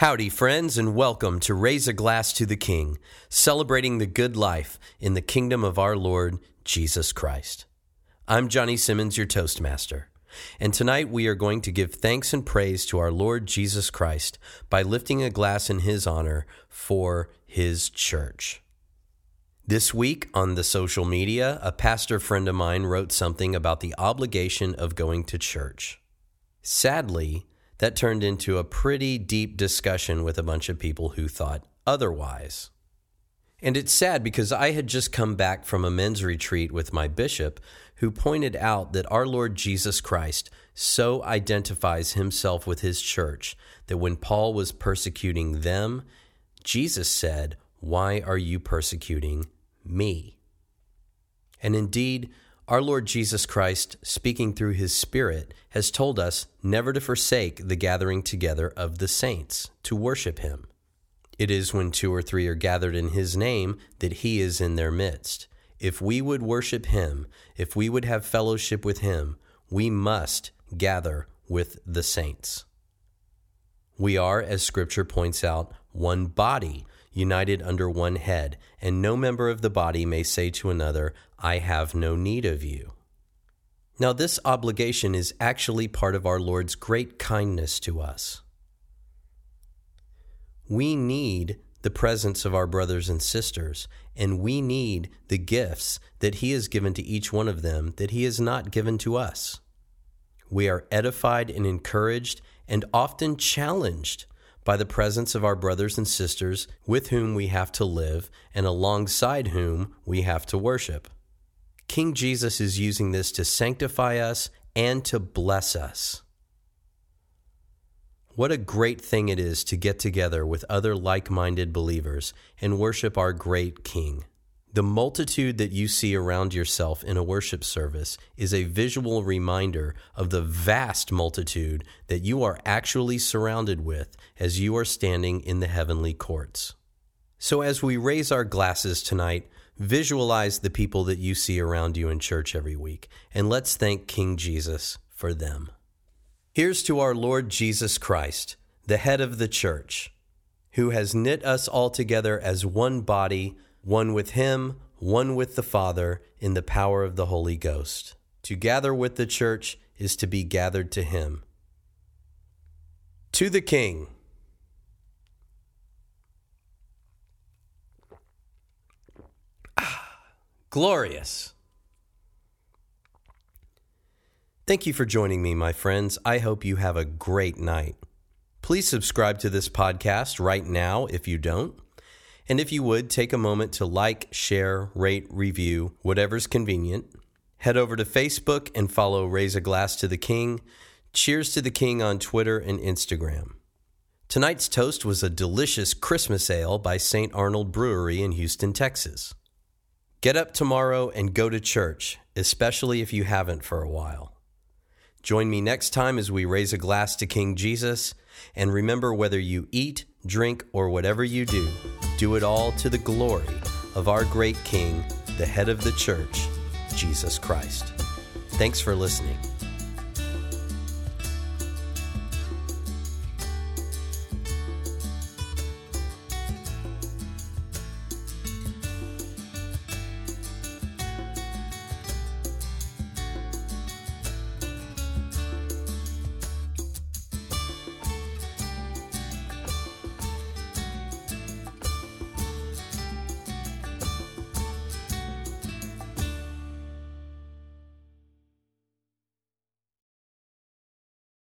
Howdy, friends, and welcome to Raise a Glass to the King, celebrating the good life in the kingdom of our Lord Jesus Christ. I'm Johnny Simmons, your Toastmaster, and tonight we are going to give thanks and praise to our Lord Jesus Christ by lifting a glass in His honor for His church. This week on the social media, a pastor friend of mine wrote something about the obligation of going to church. Sadly, that turned into a pretty deep discussion with a bunch of people who thought otherwise. And it's sad because I had just come back from a men's retreat with my bishop who pointed out that our Lord Jesus Christ so identifies himself with his church that when Paul was persecuting them, Jesus said, Why are you persecuting me? And indeed, our Lord Jesus Christ, speaking through his Spirit, has told us never to forsake the gathering together of the saints to worship him. It is when two or three are gathered in his name that he is in their midst. If we would worship him, if we would have fellowship with him, we must gather with the saints. We are, as Scripture points out, one body united under one head, and no member of the body may say to another, I have no need of you. Now, this obligation is actually part of our Lord's great kindness to us. We need the presence of our brothers and sisters, and we need the gifts that He has given to each one of them that He has not given to us. We are edified and encouraged and often challenged by the presence of our brothers and sisters with whom we have to live and alongside whom we have to worship. King Jesus is using this to sanctify us and to bless us. What a great thing it is to get together with other like minded believers and worship our great King. The multitude that you see around yourself in a worship service is a visual reminder of the vast multitude that you are actually surrounded with as you are standing in the heavenly courts. So, as we raise our glasses tonight, visualize the people that you see around you in church every week, and let's thank King Jesus for them. Here's to our Lord Jesus Christ, the head of the church, who has knit us all together as one body one with Him, one with the Father, in the power of the Holy Ghost. To gather with the church is to be gathered to Him. To the King. Ah, glorious. Thank you for joining me, my friends. I hope you have a great night. Please subscribe to this podcast right now if you don't. And if you would, take a moment to like, share, rate, review, whatever's convenient. Head over to Facebook and follow Raise a Glass to the King. Cheers to the King on Twitter and Instagram. Tonight's toast was a delicious Christmas ale by St. Arnold Brewery in Houston, Texas. Get up tomorrow and go to church, especially if you haven't for a while. Join me next time as we raise a glass to King Jesus. And remember, whether you eat, drink, or whatever you do, do it all to the glory of our great King, the head of the church, Jesus Christ. Thanks for listening.